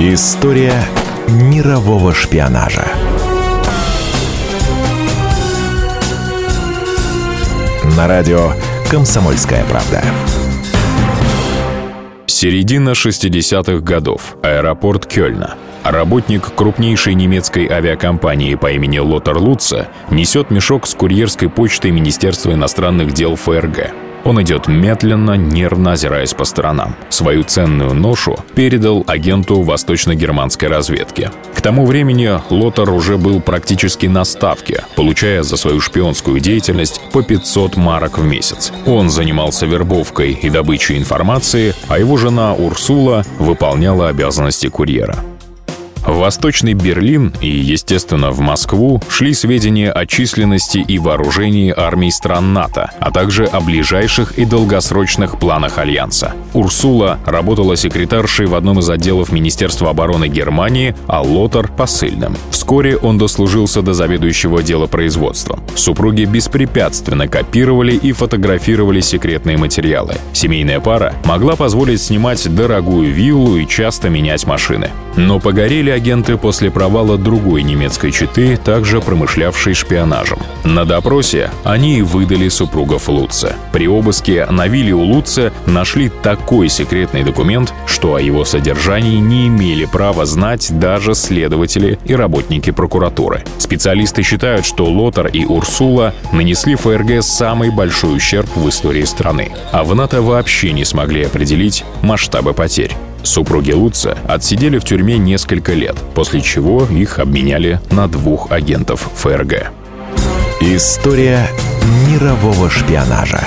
История мирового шпионажа. На радио «Комсомольская правда». Середина 60-х годов. Аэропорт Кёльна. Работник крупнейшей немецкой авиакомпании по имени Лотар Лутца несет мешок с курьерской почтой Министерства иностранных дел ФРГ. Он идет медленно, нервно озираясь по сторонам. Свою ценную ношу передал агенту восточно-германской разведки. К тому времени Лотар уже был практически на ставке, получая за свою шпионскую деятельность по 500 марок в месяц. Он занимался вербовкой и добычей информации, а его жена Урсула выполняла обязанности курьера. В Восточный Берлин и, естественно, в Москву шли сведения о численности и вооружении армий стран НАТО, а также о ближайших и долгосрочных планах Альянса. Урсула работала секретаршей в одном из отделов Министерства обороны Германии, а Лотар — посыльным. Вскоре он дослужился до заведующего делопроизводством. Супруги беспрепятственно копировали и фотографировали секретные материалы. Семейная пара могла позволить снимать дорогую виллу и часто менять машины. Но погорели агенты после провала другой немецкой четы, также промышлявшей шпионажем. На допросе они и выдали супругов Луца. При обыске на вилле у Луца нашли такой секретный документ, что о его содержании не имели права знать даже следователи и работники прокуратуры. Специалисты считают, что Лотар и Урсула нанесли ФРГ самый большой ущерб в истории страны, а в НАТО вообще не смогли определить масштабы потерь. Супруги Луца отсидели в тюрьме несколько лет, после чего их обменяли на двух агентов ФРГ. История мирового шпионажа.